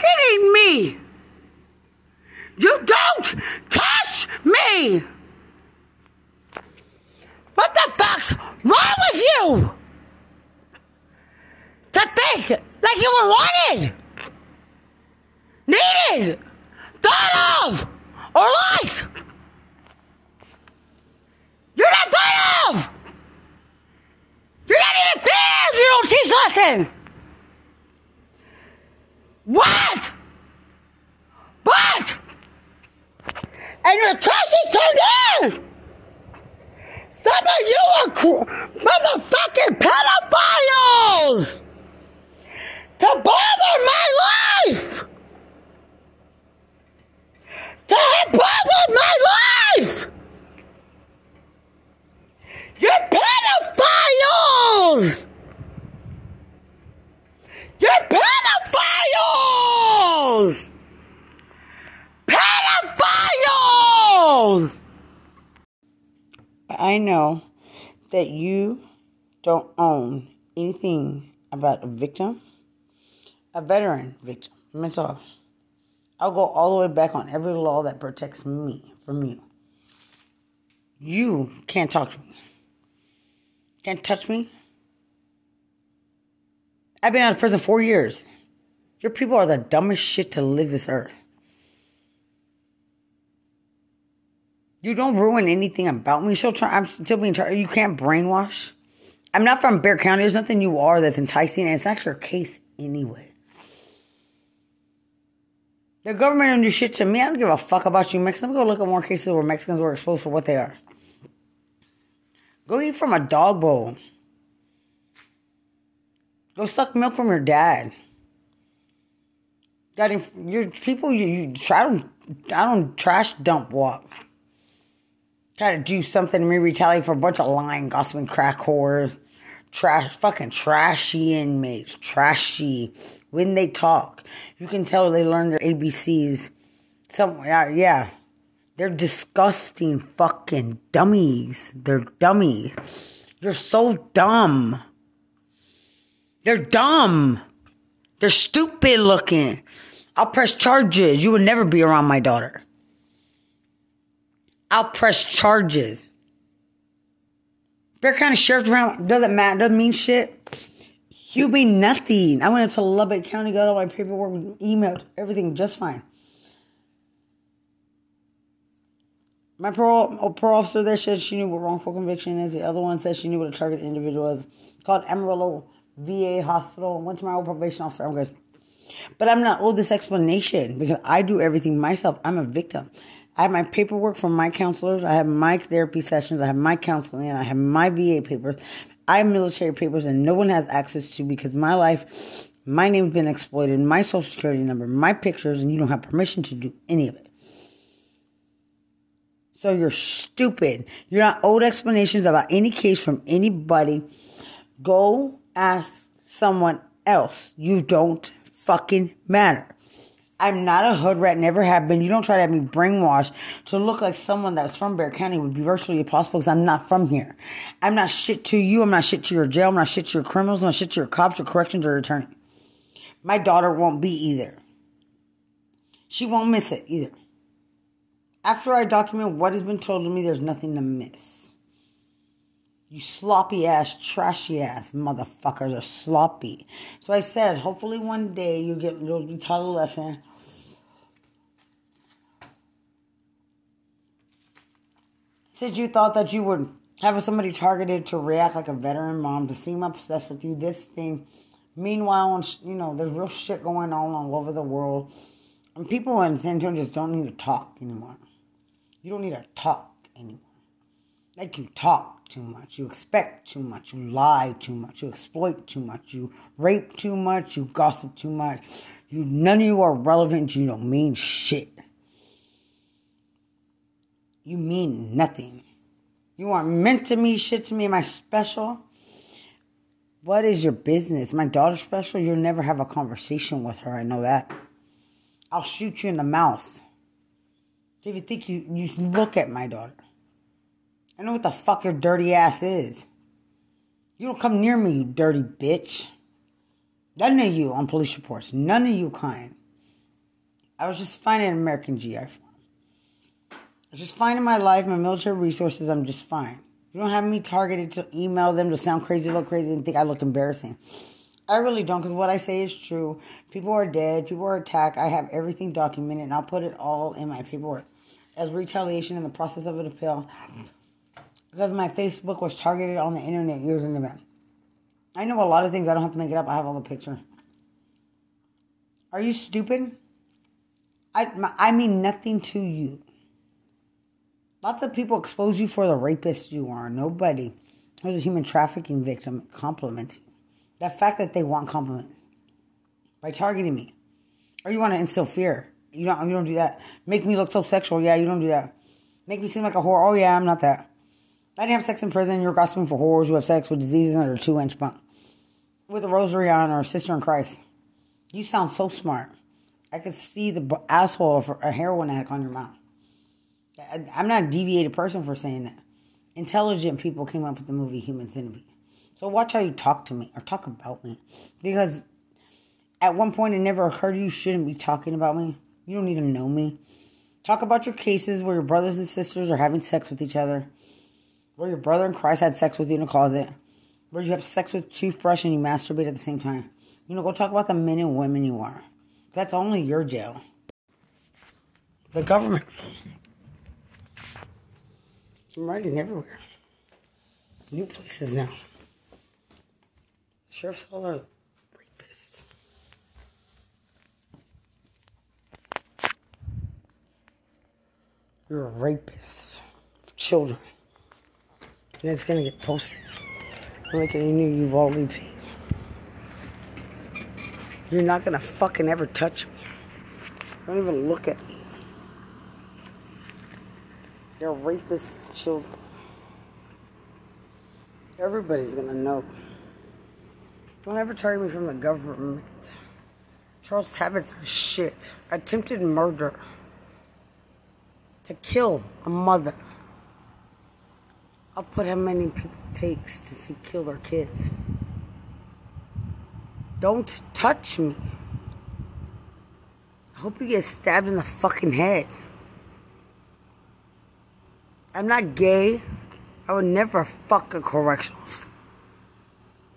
targeting me. You don't touch me. What the fuck's wrong with you? To think like you were wanted, needed, thought of, or liked. You're not thought of. You're not even fair. You don't teach lesson. What? What? And your trash is turned in. Some of you are cr- motherfucking pedophiles to bother my life. To bother my life. You're pedophiles. You're pedophiles. Pedophiles. I know that you don't own anything about a victim, a veteran victim, mental health. I'll go all the way back on every law that protects me from you. You can't talk to me. Can't touch me. I've been out of prison four years. Your people are the dumbest shit to live this earth. You don't ruin anything about me. Still try, I'm still being tried. You can't brainwash. I'm not from Bexar County. There's nothing you are that's enticing, and it's not your case anyway. The government don't do shit to me. I don't give a fuck about you Mexicans. Go look at more cases where Mexicans were exposed for what they are. Go eat from a dog bowl. Go suck milk from your dad. Got your people. You, you try to. I don't trash dump walk. Try to do something to me, retaliate for a bunch of lying, gossiping crack whores, trash, fucking trashy inmates, trashy. When they talk, you can tell they learned their ABCs. Some, yeah, yeah, they're disgusting fucking dummies. They're dummies. They're so dumb. They're dumb. They're stupid looking. I'll press charges. You would never be around my daughter. I'll press charges. Bexar County Sheriff's Department doesn't matter, doesn't mean shit. You mean nothing. I went up to Lubbock County, got all my paperwork, emailed everything just fine. My parole, parole officer there said she knew what wrongful conviction is. The other one said she knew what a target individual was. Called Amarillo VA Hospital. Went to my old probation officer. I'm good. But I'm not owed this explanation because I do everything myself. I'm a victim. I have my paperwork from my counselors. I have my therapy sessions. I have my counseling. I have my VA papers. I have military papers and no one has access to because my life, my name's been exploited, my social security number, my pictures, and you don't have permission to do any of it. So you're stupid. You're not owed explanations about any case from anybody. Go ask someone else. You don't fucking matter. I'm not a hood rat, never have been. You don't try to have me brainwashed to look like someone that's from Bexar County would be virtually impossible because I'm not from here. I'm not shit to you. I'm not shit to your jail. I'm not shit to your criminals. I'm not shit to your cops or corrections or attorney. My daughter won't be either. She won't miss it either. After I document what has been told to me, there's nothing to miss. You sloppy ass, trashy ass motherfuckers are sloppy. So I said, hopefully one day you'll get you'll be taught a lesson. Said you thought that you would have somebody targeted to react like a veteran mom to seem obsessed with you, this thing. Meanwhile, you know, there's real shit going on all over the world. And people in San Antonio just don't need to talk anymore. You don't need to talk anymore. Like you talk too much, you expect too much, you lie too much, you exploit too much, you rape too much, you gossip too much. You none of you are relevant, you don't mean shit. You mean nothing. You aren't meant to me, shit to me. Am I special? What is your business? My daughter's special. You'll never have a conversation with her. I know that. I'll shoot you in the mouth. If you think you, you look at my daughter. I know what the fuck your dirty ass is. You don't come near me, you dirty bitch. None of you on police reports. None of you kind. I was just finding in American GI Forum. I was just fine in my life, my military resources, I'm just fine. You don't have me targeted to email them to sound crazy, look crazy, and think I look embarrassing. I really don't, because what I say is true. People are dead, people are attacked. I have everything documented, and I'll put it all in my paperwork as retaliation in the process of an appeal. Because my Facebook was targeted on the internet years in advance. I know a lot of things. I don't have to make it up. I have all the picture. Are you stupid? I, I mean nothing to you. Lots of people expose you for the rapist you are. Nobody who's a human trafficking victim compliments you. The fact that they want compliments by targeting me, or you want to instill fear. You don't. You don't do that. Make me look so sexual. Yeah, you don't do that. Make me seem like a whore. Oh yeah, I'm not that. I didn't have sex in prison. You're gossiping for whores who have sex with diseases under two inch bump with a rosary on or a sister in Christ. You sound so smart. I could see the asshole of a heroin addict on your mouth. I'm not a deviated person for saying that. Intelligent people came up with the movie Human Centipede. So watch how you talk to me or talk about me. Because at one point it never occurred you shouldn't be talking about me. You don't need to know me. Talk about your cases where your brothers and sisters are having sex with each other. Where your brother in Christ had sex with you in a closet. Where you have sex with toothbrush and you masturbate at the same time. You know, go talk about the men and women you are. That's only your jail. The government. I'm writing everywhere. New places now. Sheriff's all are rapists. You're a rapist for children. And it's gonna get posted. Like a new Uvalde page. You're not gonna fucking ever touch me. Don't even look at me. They're rapist children. Everybody's gonna know. Don't ever target me from the government. Charles Tabbitt's shit. Attempted murder. To kill a mother. I'll put how many people it takes to see kill their kids. Don't touch me. I hope you get stabbed in the fucking head. I'm not gay. I would never fuck a correctional.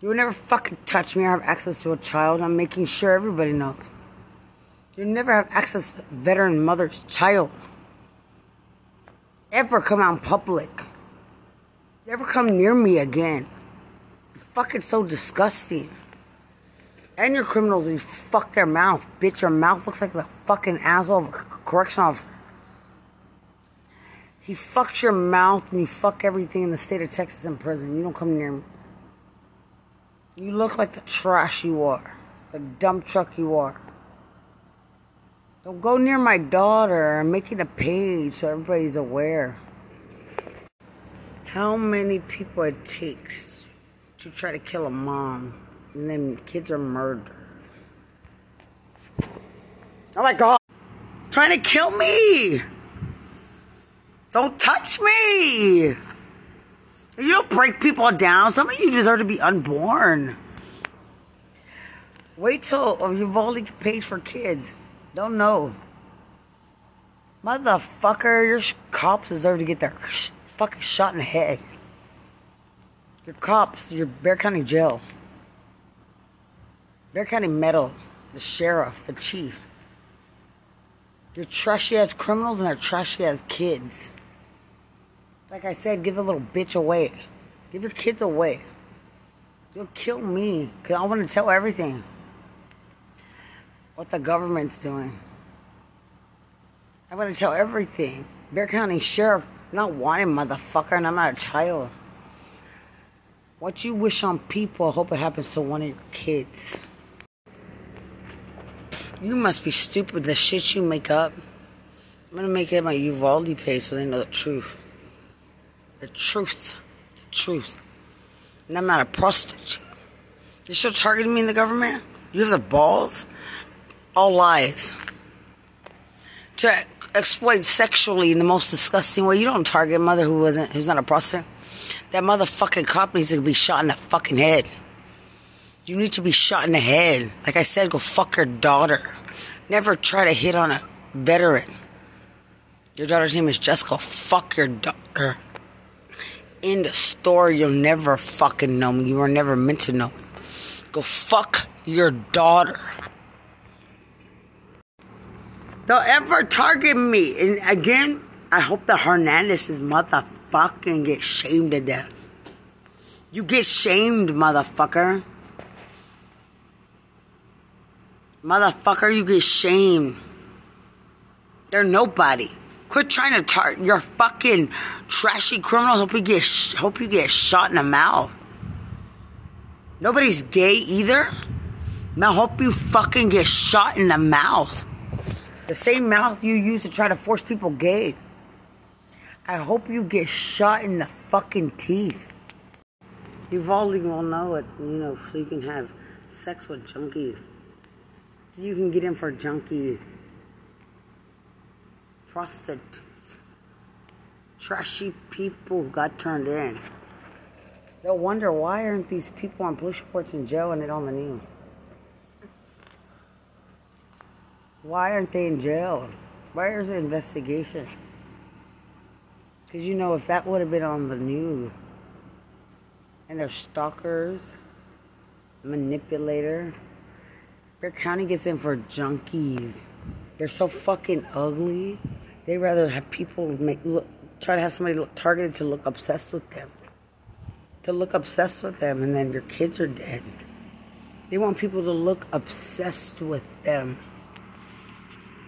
You would never fucking touch me or have access to a child. I'm making sure everybody knows. You never have access to veteran mother's child. Ever come out in public. Never come near me again. You're fucking so disgusting. And your criminals, you fuck their mouth. Bitch, your mouth looks like the fucking asshole of a correction officer. He fucks your mouth and you fuck everything in the state of Texas in prison. You don't come near me. You look like the trash you are. The dump truck you are. Don't go near my daughter. I'm making a page so everybody's aware. How many people it takes to try to kill a mom and then kids are murdered. Oh my god. Trying to kill me. Don't touch me. You don't break people down. Some of you deserve to be unborn. Wait till oh, you've only paid for kids. Don't know. Motherfucker, your cops deserve to get their fucking shot in the head. Your cops, your Bexar County jail. Bexar County Metal, the sheriff, the chief. You're trashy as criminals and they're trashy as kids. Like I said, give a little bitch away. Give your kids away. You'll kill me because I want to tell everything. What the government's doing. I want to tell everything. Bexar County Sheriff, not wanting motherfucker, and I'm not a child. What you wish on people, I hope it happens to one of your kids. You must be stupid, the shit you make up. I'm gonna make it my Uvalde pay so they know the truth. The truth. The truth. And I'm not a prostitute. You're still targeting me in the government? You have the balls? All lies. To exploit sexually in the most disgusting way. You don't target a mother who wasn't who's not a prostitute. That motherfucking cop needs to be shot in the fucking head. You need to be shot in the head. Like I said, go fuck your daughter. Never try to hit on a veteran. Your daughter's name is Jessica. Fuck your daughter. In the store, you'll never fucking know me. You were never meant to know me. Go fuck your daughter. Don't ever target me. And again, I hope the Hernandez's motherfucking get shamed to death. You get shamed, motherfucker. Motherfucker, you get shamed. They're nobody. Quit trying to target your fucking trashy criminal. Hope you get hope you get shot in the mouth. Nobody's gay either. I hope you fucking get shot in the mouth. The same mouth you use to try to force people gay. I hope you get shot in the fucking teeth. Uvalde will know it, you know, so you can have sex with junkies. You can get in for junkies, prostitutes, trashy people who got turned in. They'll wonder why aren't these people on police reports in jail and it on the news? Why aren't they in jail? Why is the investigation? Because you know, if that would have been on the news, and they're stalkers, manipulator, Bexar County gets in for junkies. They're so fucking ugly. They rather have people make look, try to have somebody look targeted to look obsessed with them, to look obsessed with them, and then your kids are dead. They want people to look obsessed with them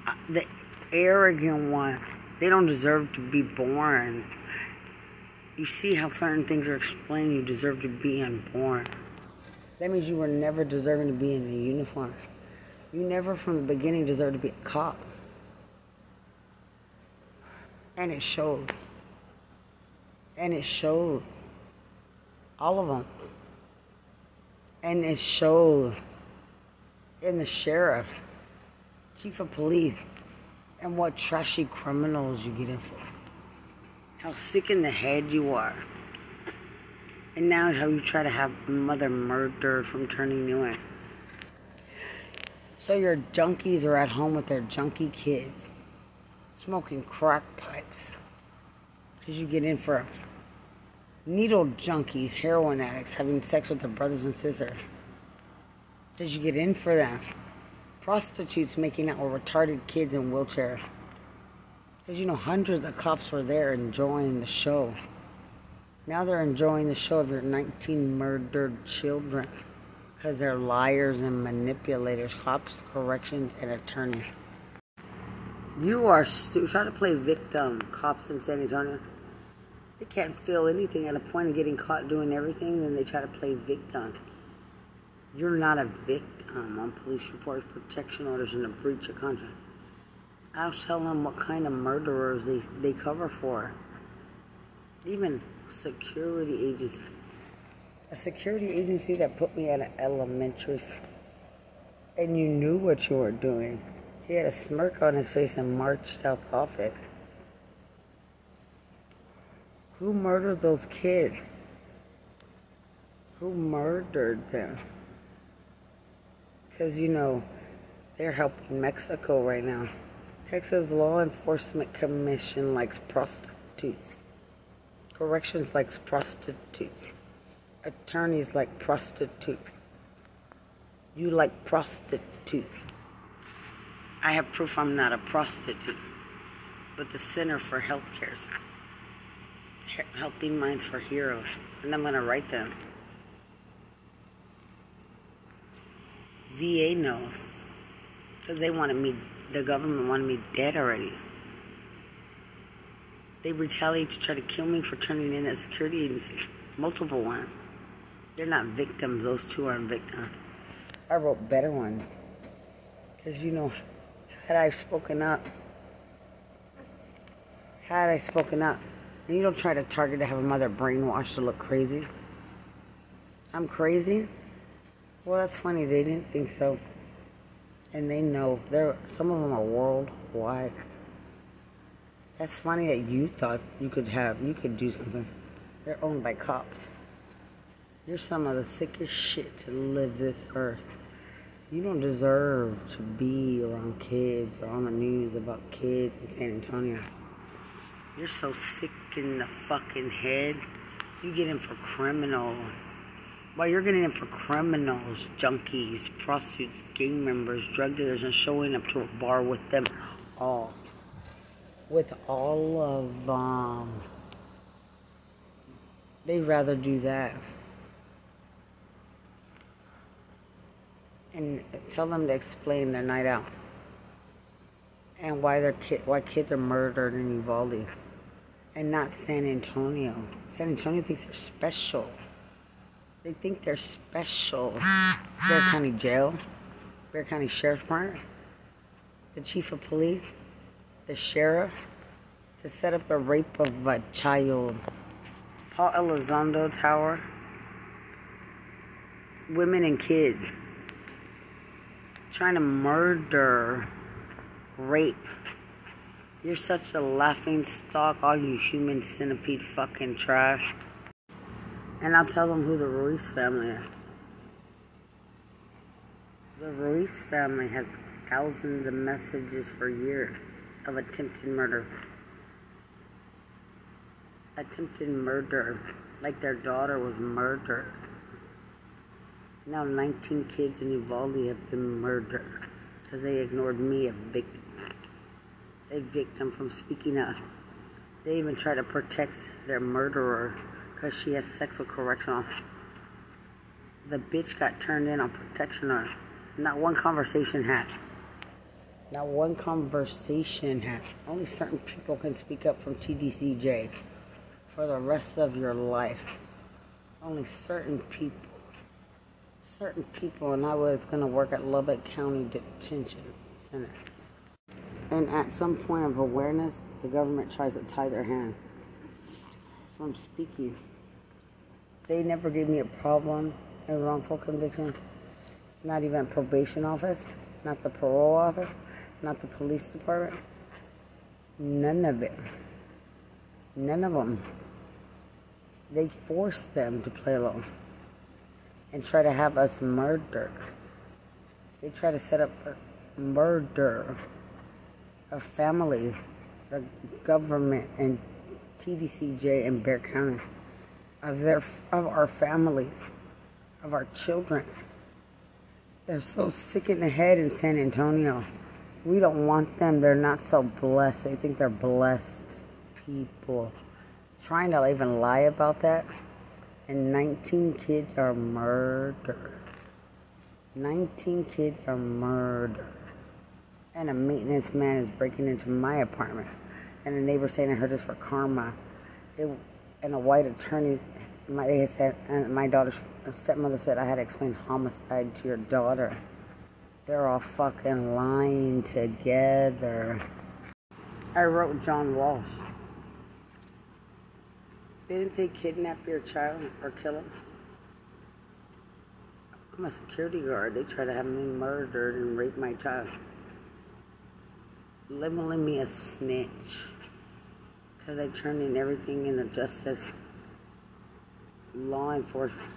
uh, the arrogant one. They don't deserve to be born. You see how certain things are explained. You deserve to be unborn. That means you were never deserving to be in a uniform. You never, from the beginning, deserved to be a cop. And it showed. And it showed. All of them. And it showed in the sheriff chief of police, and what trashy criminals you get in for. How sick in the head you are. And now how you try to have mother murdered from turning you in. So your junkies are at home with their junkie kids, smoking crack pipes. Because you get in for needle junkies, heroin addicts, having sex with their brothers and sisters. Because you get in for them prostitutes making out with retarded kids in wheelchairs. Because, you know, hundreds of cops were there enjoying the show. Now they're enjoying the show of your 19 murdered children. Because they're liars and manipulators, cops, corrections, and attorneys. You are stu- trying to play victim, cops in San Antonio. They can't feel anything at a point of getting caught doing everything, then they try to play victim. You're not a victim on police reports, protection orders, and a breach of contract. I'll tell them what kind of murderers they, they cover for. Even security agency. A security agency that put me at an elementary school. and you knew what you were doing. He had a smirk on his face and marched out the office. Who murdered those kids? Who murdered them? because you know they're helping Mexico right now. Texas Law Enforcement Commission likes prostitutes. Corrections likes prostitutes. Attorneys like prostitutes. You like prostitutes. I have proof I'm not a prostitute, but the Center for Health Care's Healthy Minds for Heroes, and I'm going to write them. VA knows. Because they wanted me, the government wanted me dead already. They retaliate to try to kill me for turning in that security agency. Multiple ones. They're not victims, those two aren't victims. I wrote better ones. Because, you know, had I spoken up, had I spoken up, and you don't try to target to have a mother brainwashed to look crazy. I'm crazy. Well, that's funny. They didn't think so, and they know. There, some of them are worldwide. That's funny that you thought you could have, you could do something. They're owned by cops. You're some of the sickest shit to live this earth. You don't deserve to be around kids or on the news about kids in San Antonio. You're so sick in the fucking head. You get in for criminal. While you're getting in for criminals, junkies, prostitutes, gang members, drug dealers, and showing up to a bar with them all. With all of um they'd rather do that. And tell them to explain their night out. And why their kid why kids are murdered in Uvalde. And not San Antonio. San Antonio thinks they're special. They think they're special. Bexar County Jail, Bexar County Sheriff's Department, the Chief of Police, the Sheriff, to set up the rape of a child. Paul Elizondo Tower, women and kids, trying to murder, rape. You're such a laughing stock, all you human centipede fucking trash. And I'll tell them who the Ruiz family is. The Ruiz family has thousands of messages for years of attempted murder. Attempted murder, like their daughter was murdered. Now 19 kids in Uvalde have been murdered because they ignored me, a victim. A victim from speaking up. They even try to protect their murderer because she has sexual correctional. The bitch got turned in on protection. Not one conversation had. Not one conversation had. Only certain people can speak up from TDCJ for the rest of your life. Only certain people. Certain people, and I was going to work at Lubbock County Detention Center. And at some point of awareness, the government tries to tie their hand from speaking. They never gave me a problem, a wrongful conviction, not even probation office, not the parole office, not the police department. None of it. None of them. They forced them to play along and try to have us murdered. They try to set up a murder of family, the government, and TDCJ and Bexar County, of their of our families, of our children. They're so sick in the head in San Antonio. We don't want them. They're not so blessed. They think they're blessed people. Trying to even lie about that. And 19 kids are murdered. 19 kids are murdered. And a maintenance man is breaking into my apartment. And a neighbor saying I heard this for karma. It, and a white attorney, my, they said, and my daughter's stepmother said I had to explain homicide to your daughter. They're all fucking lying together. I wrote John Walsh. Didn't they kidnap your child or kill him? I'm a security guard. They try to have me murdered and rape my child. Labeling me a snitch. Because I turned in everything in the justice law enforcement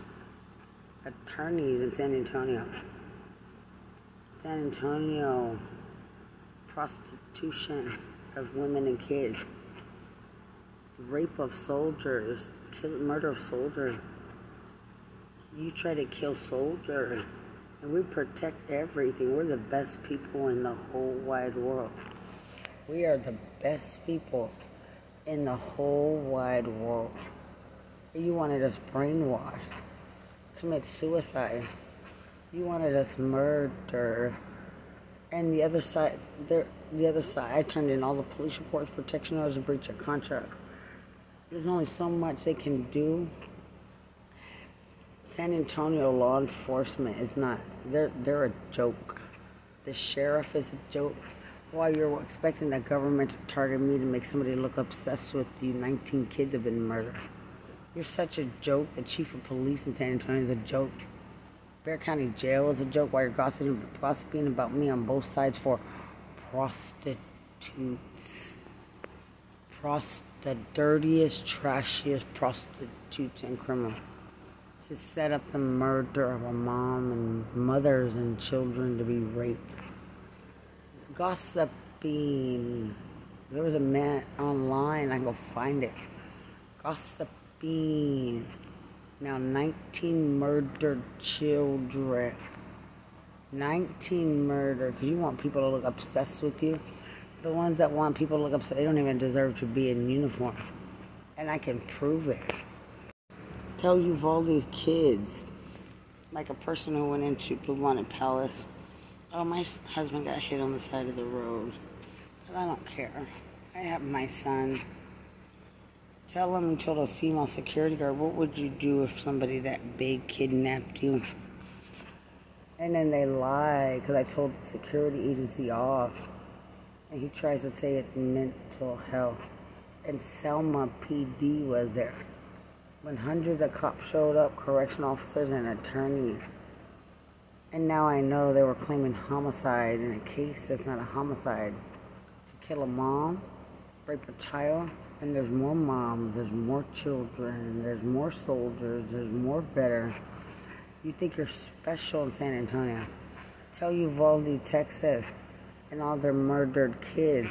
attorneys in San Antonio. San Antonio prostitution of women and kids, rape of soldiers, kill, murder of soldiers. You try to kill soldiers, and we protect everything. We're the best people in the whole wide world. We are the best people in the whole wide world. You wanted us brainwashed, commit suicide. You wanted us murder. And the other side, the other side, I turned in all the police reports, protection orders, and breach of contract. There's only so much they can do. San Antonio law enforcement is not, they're, they're a joke. The sheriff is a joke. While you're expecting the government to target me to make somebody look obsessed with you, 19 kids have been murdered. You're such a joke. The chief of police in San Antonio is a joke. Bexar County Jail is a joke while you're gossiping, gossiping about me on both sides for prostitutes. Prost, the dirtiest, trashiest prostitutes and criminals. to set up the murder of a mom and mothers and children to be raped. Gossiping. There was a man online, I go find it. Gossiping. Now 19 murdered children. 19 murdered, because you want people to look obsessed with you. The ones that want people to look upset, they don't even deserve to be in uniform. And I can prove it tell you all these kids, like a person who went into Bluebonnet Palace. Oh, my husband got hit on the side of the road. But I don't care. I have my son. Tell him, told a female security guard, what would you do if somebody that big kidnapped you? And then they lie because I told the security agency off. And he tries to say it's mental health. And Selma PD was there when hundreds of cops showed up, correction officers and attorneys. And now I know they were claiming homicide in a case that's not a homicide. To kill a mom, rape a child, and there's more moms, there's more children, there's more soldiers, there's more veterans. You think you're special in San Antonio. Tell Uvalde, Texas, and all their murdered kids